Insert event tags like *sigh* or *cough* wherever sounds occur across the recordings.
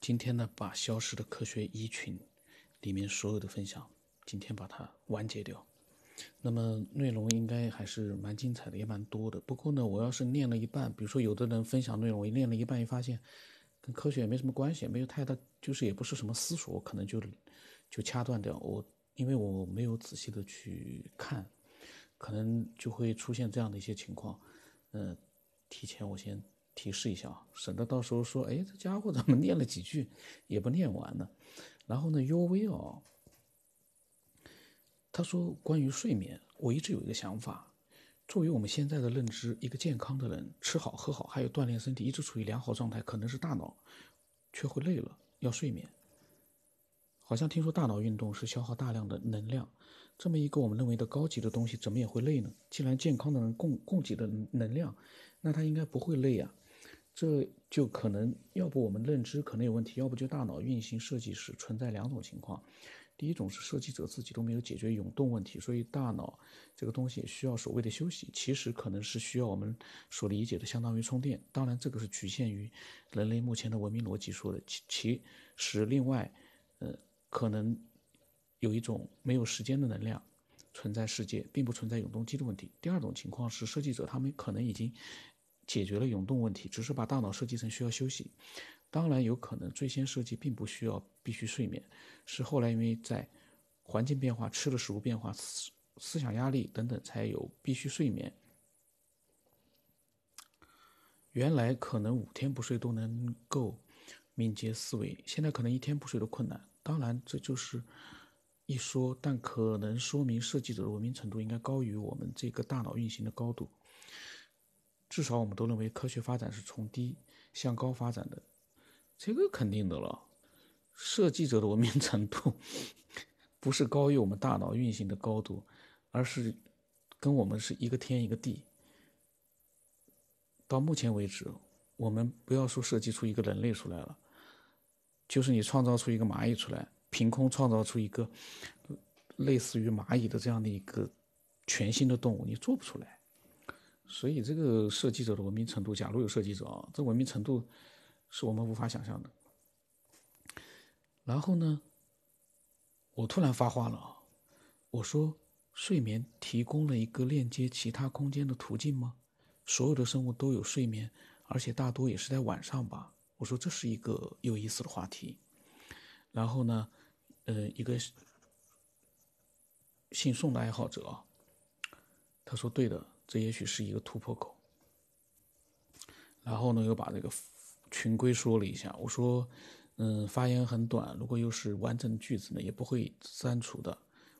今天呢，把《消失的科学一群》里面所有的分享，今天把它完结掉。那么内容应该还是蛮精彩的，也蛮多的。不过呢，我要是念了一半，比如说有的人分享内容，我念了一半，一发现跟科学也没什么关系，没有太大，就是也不是什么思索，我可能就就掐断掉。我因为我没有仔细的去看，可能就会出现这样的一些情况。嗯，提前我先。提示一下啊，省得到时候说，哎，这家伙怎么念了几句也不念完呢？然后呢，U V 哦，他说关于睡眠，我一直有一个想法，作为我们现在的认知，一个健康的人，吃好喝好，还有锻炼身体，一直处于良好状态，可能是大脑却会累了，要睡眠。好像听说大脑运动是消耗大量的能量，这么一个我们认为的高级的东西，怎么也会累呢？既然健康的人供供给的能量，那他应该不会累啊。这就可能要不我们认知可能有问题，要不就大脑运行设计时存在两种情况。第一种是设计者自己都没有解决涌动问题，所以大脑这个东西需要所谓的休息，其实可能是需要我们所理解的相当于充电。当然，这个是局限于人类目前的文明逻辑说的。其其实另外，呃。可能有一种没有时间的能量存在世界，并不存在永动机的问题。第二种情况是，设计者他们可能已经解决了永动问题，只是把大脑设计成需要休息。当然，有可能最先设计并不需要必须睡眠，是后来因为在环境变化、吃的食物变化、思思想压力等等，才有必须睡眠。原来可能五天不睡都能够敏捷思维，现在可能一天不睡都困难。当然，这就是一说，但可能说明设计者的文明程度应该高于我们这个大脑运行的高度。至少我们都认为科学发展是从低向高发展的，这个肯定的了。设计者的文明 *laughs* 程度不是高于我们大脑运行的高度，而是跟我们是一个天一个地。到目前为止，我们不要说设计出一个人类出来了。就是你创造出一个蚂蚁出来，凭空创造出一个类似于蚂蚁的这样的一个全新的动物，你做不出来。所以这个设计者的文明程度，假如有设计者啊，这文明程度是我们无法想象的。然后呢，我突然发话了啊，我说睡眠提供了一个链接其他空间的途径吗？所有的生物都有睡眠，而且大多也是在晚上吧。我说这是一个有意思的话题，然后呢，呃，一个姓宋的爱好者，他说对的，这也许是一个突破口。然后呢，又把这个群规说了一下。我说，嗯，发言很短，如果又是完整句子呢，也不会删除的。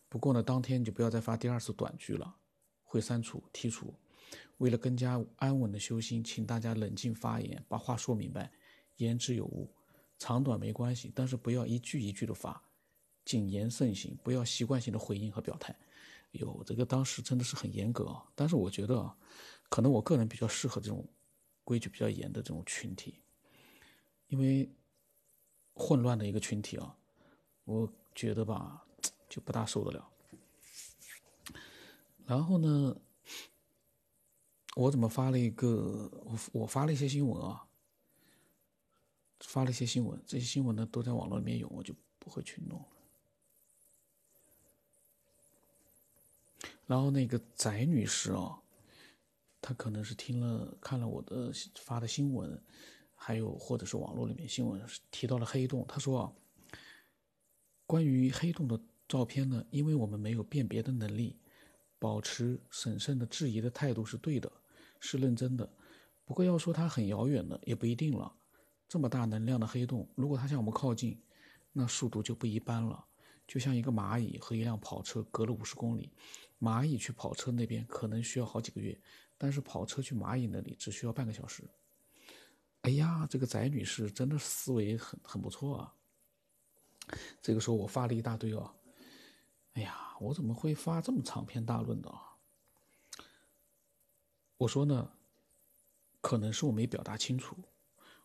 不过呢，当天就不要再发第二次短句了，会删除、剔除。为了更加安稳的修心，请大家冷静发言，把话说明白。言之有物，长短没关系，但是不要一句一句的发，谨言慎行，不要习惯性的回应和表态。有这个当时真的是很严格啊，但是我觉得啊，可能我个人比较适合这种规矩比较严的这种群体，因为混乱的一个群体啊，我觉得吧就不大受得了。然后呢，我怎么发了一个我我发了一些新闻啊。发了一些新闻，这些新闻呢都在网络里面有，我就不会去弄了。然后那个翟女士哦，她可能是听了看了我的发的新闻，还有或者是网络里面新闻提到了黑洞，她说啊，关于黑洞的照片呢，因为我们没有辨别的能力，保持审慎的质疑的态度是对的，是认真的。不过要说它很遥远的，也不一定了。这么大能量的黑洞，如果它向我们靠近，那速度就不一般了。就像一个蚂蚁和一辆跑车隔了五十公里，蚂蚁去跑车那边可能需要好几个月，但是跑车去蚂蚁那里只需要半个小时。哎呀，这个翟女士真的思维很很不错啊。这个时候我发了一大堆啊，哎呀，我怎么会发这么长篇大论的啊？我说呢，可能是我没表达清楚。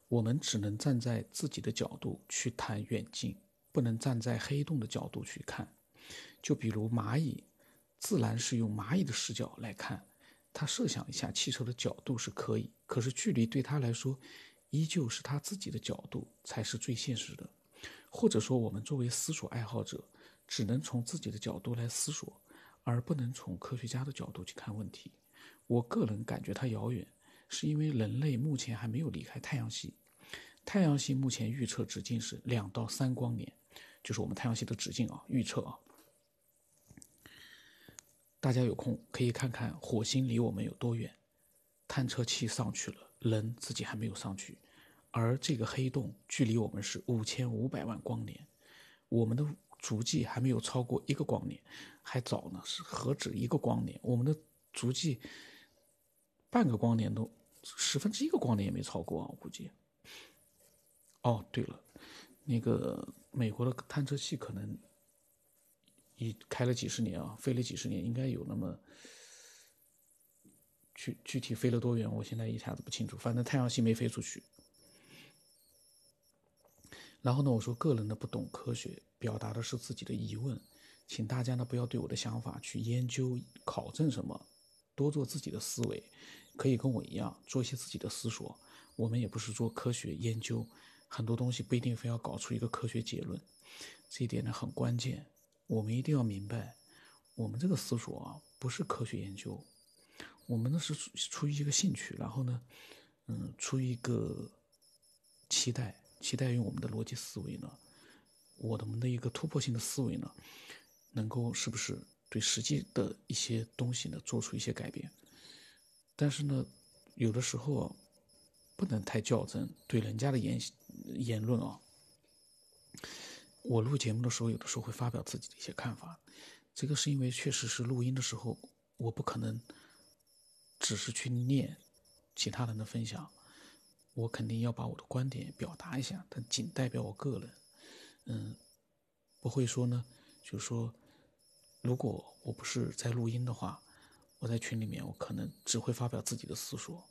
我们只能站在自己的角度去谈远近，不能站在黑洞的角度去看。就比如蚂蚁，自然是用蚂蚁的视角来看，他设想一下汽车的角度是可以，可是距离对他来说依旧是他自己的角度才是最现实的，或者说，我们作为思索爱好者，只能从自己的角度来思索，而不能从科学家的角度去看问题。我个人感觉它遥远，是因为人类目前还没有离开太阳系。太阳系目前预测直径是两到三光年，就是我们太阳系的直径啊，预测啊。大家有空可以看看火星离我们有多远，探测器上去了，人自己还没有上去，而这个黑洞距离我们是五千五百万光年，我们的足迹还没有超过一个光年，还早呢，是何止一个光年？我们的足迹半个光年都十分之一个光年也没超过啊，我估计。哦，对了，那个美国的探测器可能。已开了几十年啊，飞了几十年，应该有那么具具体飞了多远，我现在一下子不清楚。反正太阳系没飞出去。然后呢，我说个人的不懂科学，表达的是自己的疑问，请大家呢不要对我的想法去研究考证什么，多做自己的思维，可以跟我一样做一些自己的思索。我们也不是做科学研究，很多东西不一定非要搞出一个科学结论，这一点呢很关键。我们一定要明白，我们这个思索啊，不是科学研究，我们呢是出于一个兴趣，然后呢，嗯，出于一个期待，期待用我们的逻辑思维呢，我们的一个突破性的思维呢，能够是不是对实际的一些东西呢做出一些改变？但是呢，有的时候不能太较真，对人家的言言论啊。我录节目的时候，有的时候会发表自己的一些看法，这个是因为确实是录音的时候，我不可能只是去念其他人的分享，我肯定要把我的观点表达一下，但仅代表我个人，嗯，不会说呢，就是说，如果我不是在录音的话，我在群里面，我可能只会发表自己的思索，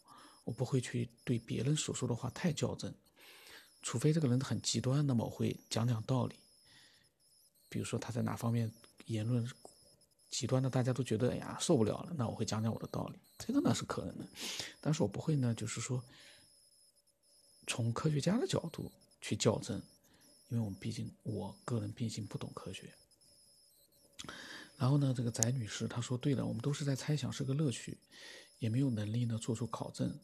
我不会去对别人所说的话太较真，除非这个人很极端，那么我会讲讲道理。比如说他在哪方面言论极端的，大家都觉得哎呀受不了了，那我会讲讲我的道理，这个呢是可能的，但是我不会呢，就是说从科学家的角度去校正，因为我们毕竟我个人毕竟不懂科学。然后呢，这个翟女士她说对了，我们都是在猜想，是个乐趣，也没有能力呢做出考证。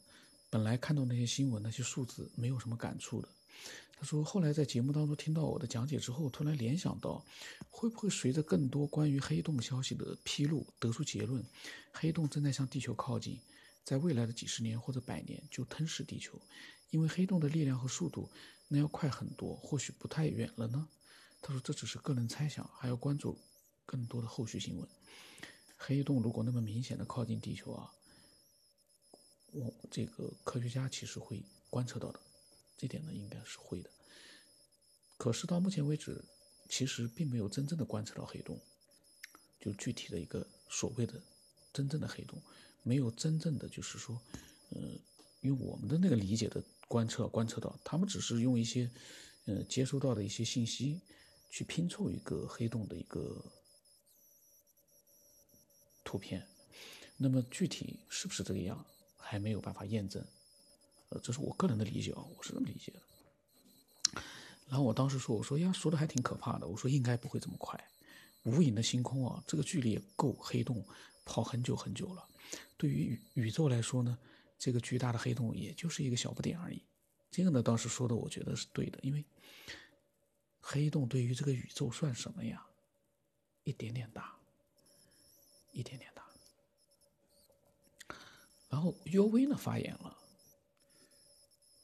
本来看到那些新闻那些数字没有什么感触的。他说：“后来在节目当中听到我的讲解之后，突然联想到，会不会随着更多关于黑洞消息的披露，得出结论，黑洞正在向地球靠近，在未来的几十年或者百年就吞噬地球？因为黑洞的力量和速度那要快很多，或许不太远了呢？”他说：“这只是个人猜想，还要关注更多的后续新闻。黑洞如果那么明显的靠近地球啊，我这个科学家其实会观测到的。”这点呢，应该是会的。可是到目前为止，其实并没有真正的观测到黑洞，就具体的一个所谓的真正的黑洞，没有真正的就是说，嗯，用我们的那个理解的观测观测到，他们只是用一些，呃，接收到的一些信息去拼凑一个黑洞的一个图片。那么具体是不是这个样，还没有办法验证。呃，这是我个人的理解啊，我是这么理解的。然后我当时说，我说呀，说的还挺可怕的。我说应该不会这么快，无垠的星空啊，这个距离也够黑洞跑很久很久了。对于宇宇宙来说呢，这个巨大的黑洞也就是一个小不点而已。这个呢，当时说的我觉得是对的，因为黑洞对于这个宇宙算什么呀？一点点大，一点点大。然后 UV 呢发言了。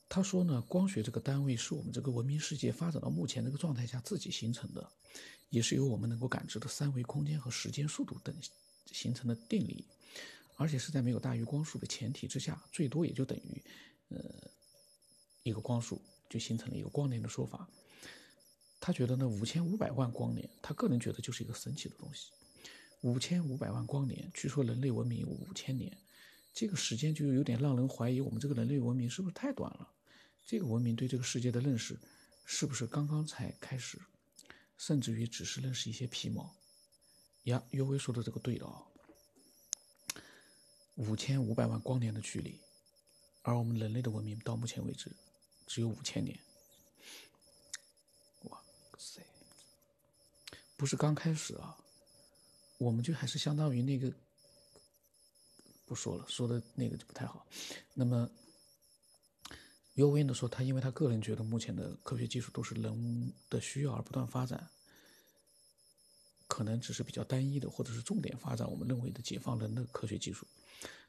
他说呢，光学这个单位是我们这个文明世界发展到目前这个状态下自己形成的，也是由我们能够感知的三维空间和时间速度等形成的定理，而且是在没有大于光速的前提之下，最多也就等于，呃，一个光速就形成了一个光年的说法。他觉得呢，五千五百万光年，他个人觉得就是一个神奇的东西。五千五百万光年，据说人类文明五千年，这个时间就有点让人怀疑我们这个人类文明是不是太短了。这个文明对这个世界的认识，是不是刚刚才开始，甚至于只是认识一些皮毛？呀，约威说的这个对的啊，五千五百万光年的距离，而我们人类的文明到目前为止只有五千年。哇塞，不是刚开始啊，我们就还是相当于那个，不说了，说的那个就不太好。那么，尤维呢说，他因为他个人觉得目前的科学技术都是人的需要而不断发展。可能只是比较单一的，或者是重点发展我们认为的解放人的科学技术。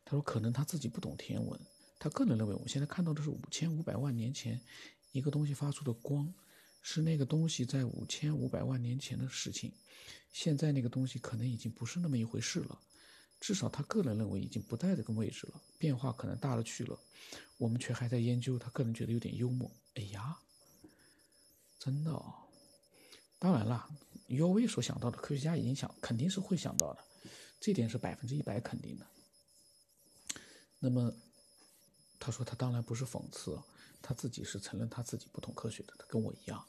他说，可能他自己不懂天文，他个人认为我们现在看到的是五千五百万年前一个东西发出的光，是那个东西在五千五百万年前的事情。现在那个东西可能已经不是那么一回事了，至少他个人认为已经不在这个位置了，变化可能大了去了，我们却还在研究。他个人觉得有点幽默。哎呀，真的哦，当然了。U V 所想到的科学家已经想，肯定是会想到的，这点是百分之一百肯定的。那么，他说他当然不是讽刺，他自己是承认他自己不懂科学的，他跟我一样。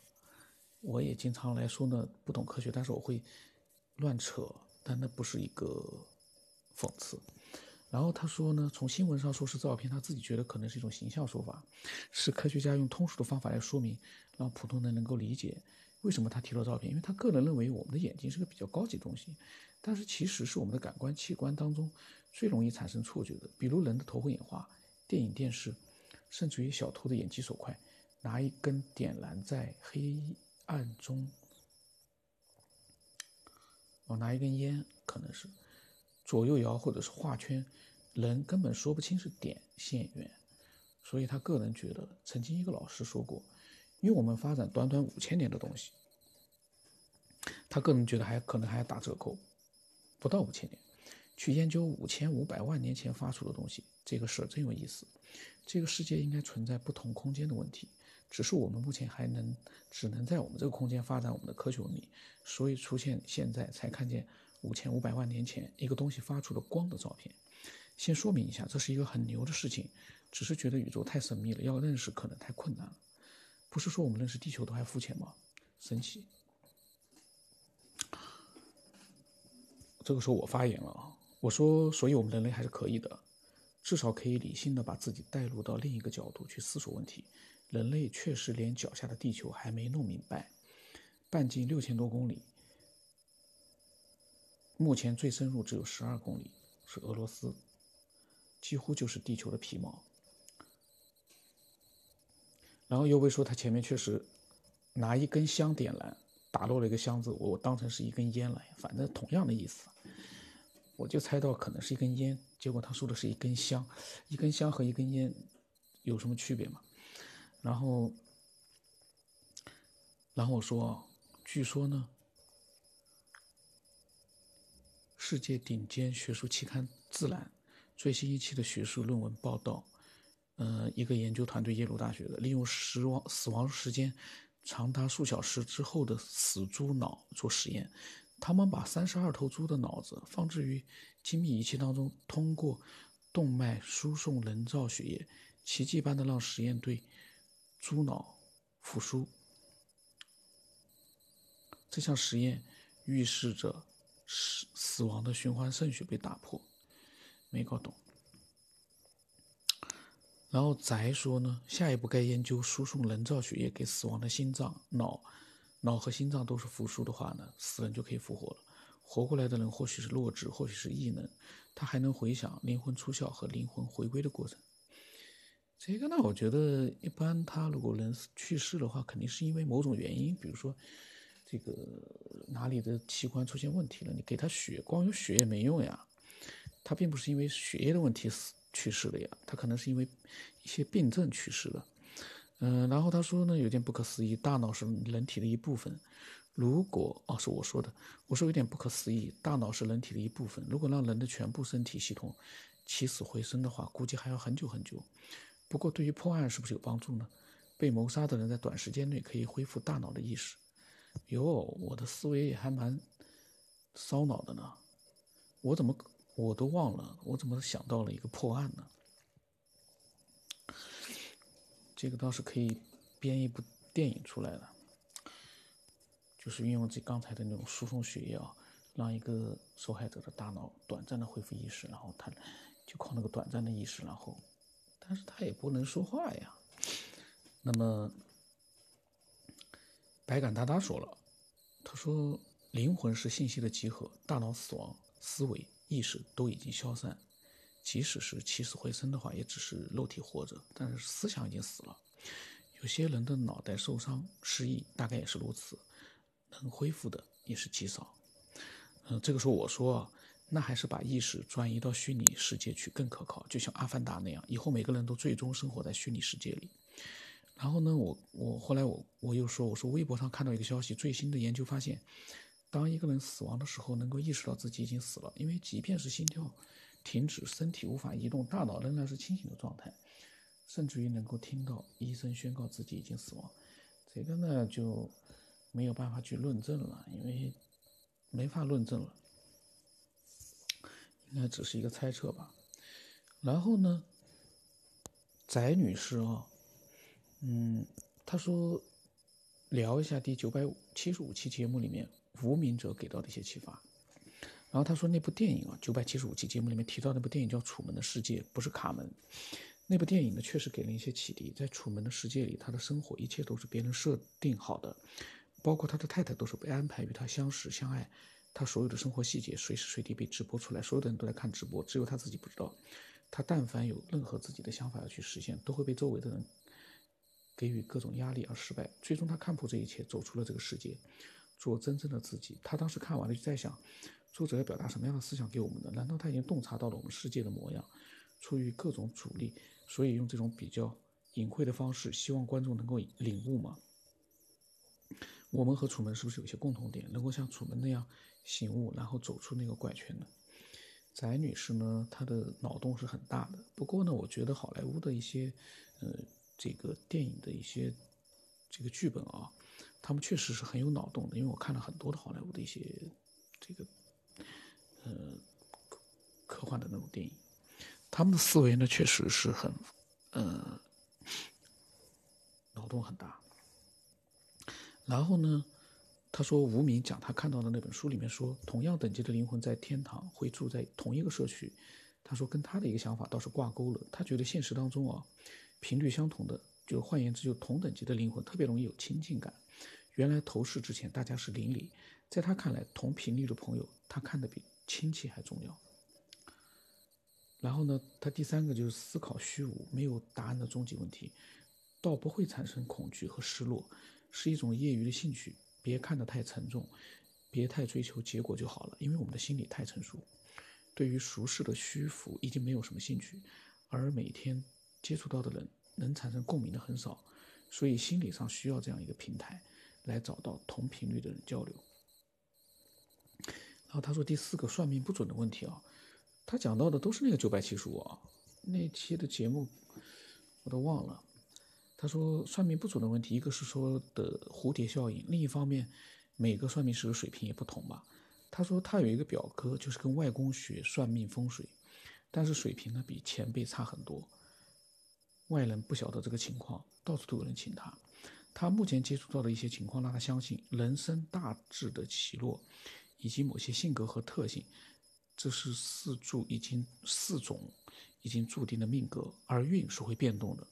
我也经常来说呢，不懂科学，但是我会乱扯，但那不是一个讽刺。然后他说呢，从新闻上说是照片，他自己觉得可能是一种形象说法，是科学家用通俗的方法来说明，让普通人能够理解。为什么他提了照片？因为他个人认为我们的眼睛是个比较高级的东西，但是其实是我们的感官器官当中最容易产生错觉的，比如人的头昏眼花、电影、电视，甚至于小偷的眼疾手快，拿一根点燃在黑暗中，哦，拿一根烟可能是左右摇或者是画圈，人根本说不清是点线圆，所以他个人觉得，曾经一个老师说过。因为我们发展短短五千年的东西，他个人觉得还可能还要打折扣，不到五千年，去研究五千五百万年前发出的东西，这个事儿真有意思。这个世界应该存在不同空间的问题，只是我们目前还能只能在我们这个空间发展我们的科学文明，所以出现现在才看见五千五百万年前一个东西发出了光的照片。先说明一下，这是一个很牛的事情，只是觉得宇宙太神秘了，要认识可能太困难了。不是说我们认识地球都还肤浅吗？神奇。这个时候我发言了啊，我说，所以我们人类还是可以的，至少可以理性的把自己带入到另一个角度去思索问题。人类确实连脚下的地球还没弄明白，半径六千多公里，目前最深入只有十二公里，是俄罗斯，几乎就是地球的皮毛。然后又会说他前面确实拿一根香点燃，打落了一个箱子，我当成是一根烟来，反正同样的意思，我就猜到可能是一根烟。结果他说的是一根香，一根香和一根烟有什么区别吗？然后，然后我说，据说呢，世界顶尖学术期刊《自然》最新一期的学术论文报道。呃，一个研究团队，耶鲁大学的，利用死亡死亡时间长达数小时之后的死猪脑做实验。他们把三十二头猪的脑子放置于精密仪器当中，通过动脉输送人造血液，奇迹般的让实验对猪脑复苏。这项实验预示着死死亡的循环顺序被打破。没搞懂。然后宅说呢，下一步该研究输送人造血液给死亡的心脏、脑，脑和心脏都是复苏的话呢，死人就可以复活了。活过来的人或许是弱智，或许是异能，他还能回想灵魂出窍和灵魂回归的过程。这个呢，我觉得一般，他如果人去世的话，肯定是因为某种原因，比如说这个哪里的器官出现问题了，你给他血，光有血也没用呀。他并不是因为血液的问题死。去世的呀，他可能是因为一些病症去世的。嗯，然后他说呢，有点不可思议，大脑是人体的一部分。如果哦，是我说的，我说有点不可思议，大脑是人体的一部分。如果让人的全部身体系统起死回生的话，估计还要很久很久。不过对于破案是不是有帮助呢？被谋杀的人在短时间内可以恢复大脑的意识。哟，我的思维也还蛮烧脑的呢。我怎么？我都忘了，我怎么想到了一个破案呢？这个倒是可以编一部电影出来的，就是运用这刚才的那种输送血液啊，让一个受害者的大脑短暂的恢复意识，然后他就靠那个短暂的意识，然后，但是他也不能说话呀。那么，白杆大大说了，他说灵魂是信息的集合，大脑死亡，思维、意识都已经消散，即使是起死回生的话，也只是肉体活着，但是思想已经死了。有些人的脑袋受伤、失忆，大概也是如此，能恢复的也是极少。嗯，这个时候我说。那还是把意识转移到虚拟世界去更可靠，就像阿凡达那样，以后每个人都最终生活在虚拟世界里。然后呢，我我后来我我又说，我说微博上看到一个消息，最新的研究发现，当一个人死亡的时候，能够意识到自己已经死了，因为即便是心跳停止，身体无法移动，大脑仍然是清醒的状态，甚至于能够听到医生宣告自己已经死亡。这个呢就没有办法去论证了，因为没法论证了。应该只是一个猜测吧。然后呢，翟女士啊，嗯，他说聊一下第九百七十五期节目里面无名者给到的一些启发。然后他说那部电影啊，九百七十五期节目里面提到那部电影叫《楚门的世界》，不是卡门。那部电影呢，确实给了一些启迪。在楚门的世界里，他的生活一切都是别人设定好的，包括他的太太都是被安排与他相识相爱。他所有的生活细节随时随地被直播出来，所有的人都在看直播，只有他自己不知道。他但凡有任何自己的想法要去实现，都会被周围的人给予各种压力而失败。最终他看破这一切，走出了这个世界，做真正的自己。他当时看完了就在想，作者要表达什么样的思想给我们的？难道他已经洞察到了我们世界的模样？出于各种阻力，所以用这种比较隐晦的方式，希望观众能够领悟吗？我们和楚门是不是有些共同点，能够像楚门那样？醒悟，然后走出那个怪圈呢。翟女士呢，她的脑洞是很大的。不过呢，我觉得好莱坞的一些，呃，这个电影的一些这个剧本啊，他们确实是很有脑洞的。因为我看了很多的好莱坞的一些这个，呃，科幻的那种电影，他们的思维呢，确实是很，呃，脑洞很大。然后呢？他说：“无名讲他看到的那本书里面说，同样等级的灵魂在天堂会住在同一个社区。他说跟他的一个想法倒是挂钩了。他觉得现实当中啊，频率相同的，就换言之，就同等级的灵魂特别容易有亲近感。原来投世之前大家是邻里，在他看来，同频率的朋友他看的比亲戚还重要。然后呢，他第三个就是思考虚无没有答案的终极问题，倒不会产生恐惧和失落，是一种业余的兴趣。”别看得太沉重，别太追求结果就好了。因为我们的心理太成熟，对于俗世的虚浮已经没有什么兴趣，而每天接触到的人能产生共鸣的很少，所以心理上需要这样一个平台，来找到同频率的人交流。然后他说第四个算命不准的问题啊，他讲到的都是那个九百七十五啊，那期的节目我都忘了。他说算命不准的问题，一个是说的蝴蝶效应，另一方面，每个算命师的水平也不同吧。他说他有一个表哥，就是跟外公学算命风水，但是水平呢比前辈差很多。外人不晓得这个情况，到处都有人请他。他目前接触到的一些情况，让他相信人生大致的起落，以及某些性格和特性，这是四柱已经四种已经注定的命格，而运是会变动的。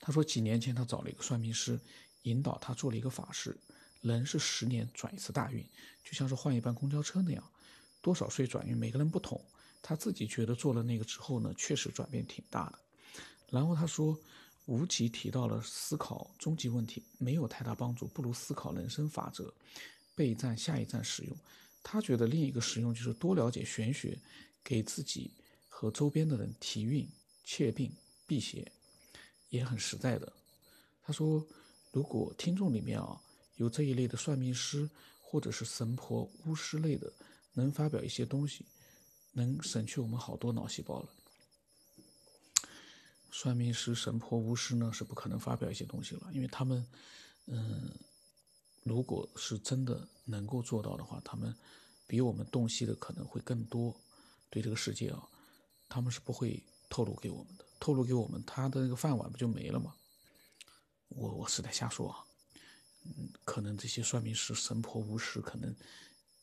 他说，几年前他找了一个算命师，引导他做了一个法事。人是十年转一次大运，就像是换一班公交车那样，多少岁转运，每个人不同。他自己觉得做了那个之后呢，确实转变挺大的。然后他说，吴极提到了思考终极问题没有太大帮助，不如思考人生法则，备战下一站使用。他觉得另一个使用就是多了解玄学，给自己和周边的人提运、切病、辟邪。也很实在的，他说：“如果听众里面啊有这一类的算命师或者是神婆、巫师类的，能发表一些东西，能省去我们好多脑细胞了。算命师、神婆、巫师呢是不可能发表一些东西了，因为他们，嗯，如果是真的能够做到的话，他们比我们洞悉的可能会更多。对这个世界啊，他们是不会透露给我们的。”透露给我们，他的那个饭碗不就没了吗？我我是在瞎说啊，嗯，可能这些算命师、神婆、巫师，可能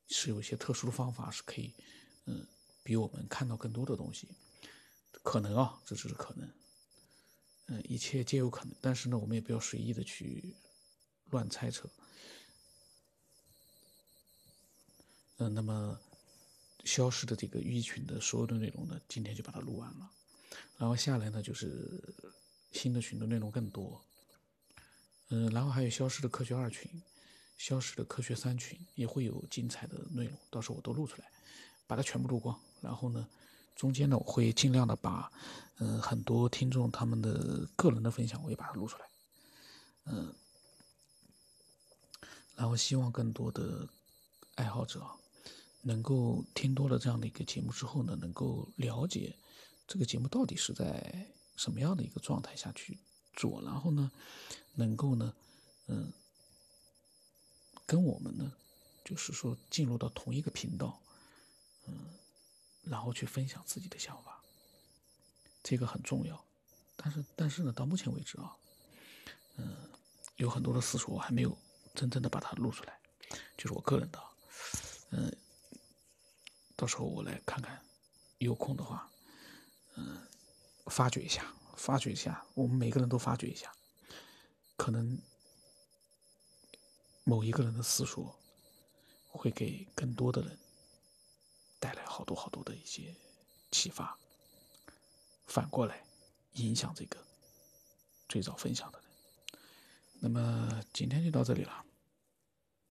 是有一些特殊的方法，是可以，嗯，比我们看到更多的东西，可能啊，这只是可能。嗯，一切皆有可能，但是呢，我们也不要随意的去乱猜测。嗯，那么消失的这个鱼群的所有的内容呢，今天就把它录完了。然后下来呢，就是新的群的内容更多。嗯，然后还有消失的科学二群、消失的科学三群，也会有精彩的内容，到时候我都录出来，把它全部录光。然后呢，中间呢，我会尽量的把，嗯，很多听众他们的个人的分享，我也把它录出来。嗯，然后希望更多的爱好者能够听多了这样的一个节目之后呢，能够了解这个节目到底是在什么样的一个状态下去做，然后呢。能够呢，嗯，跟我们呢，就是说进入到同一个频道，嗯，然后去分享自己的想法，这个很重要。但是，但是呢，到目前为止啊，嗯，有很多的私说我还没有真正的把它录出来，就是我个人的，嗯，到时候我来看看，有空的话，嗯，发掘一下，发掘一下，我们每个人都发掘一下。可能某一个人的思索会给更多的人带来好多好多的一些启发，反过来影响这个最早分享的人。那么今天就到这里了。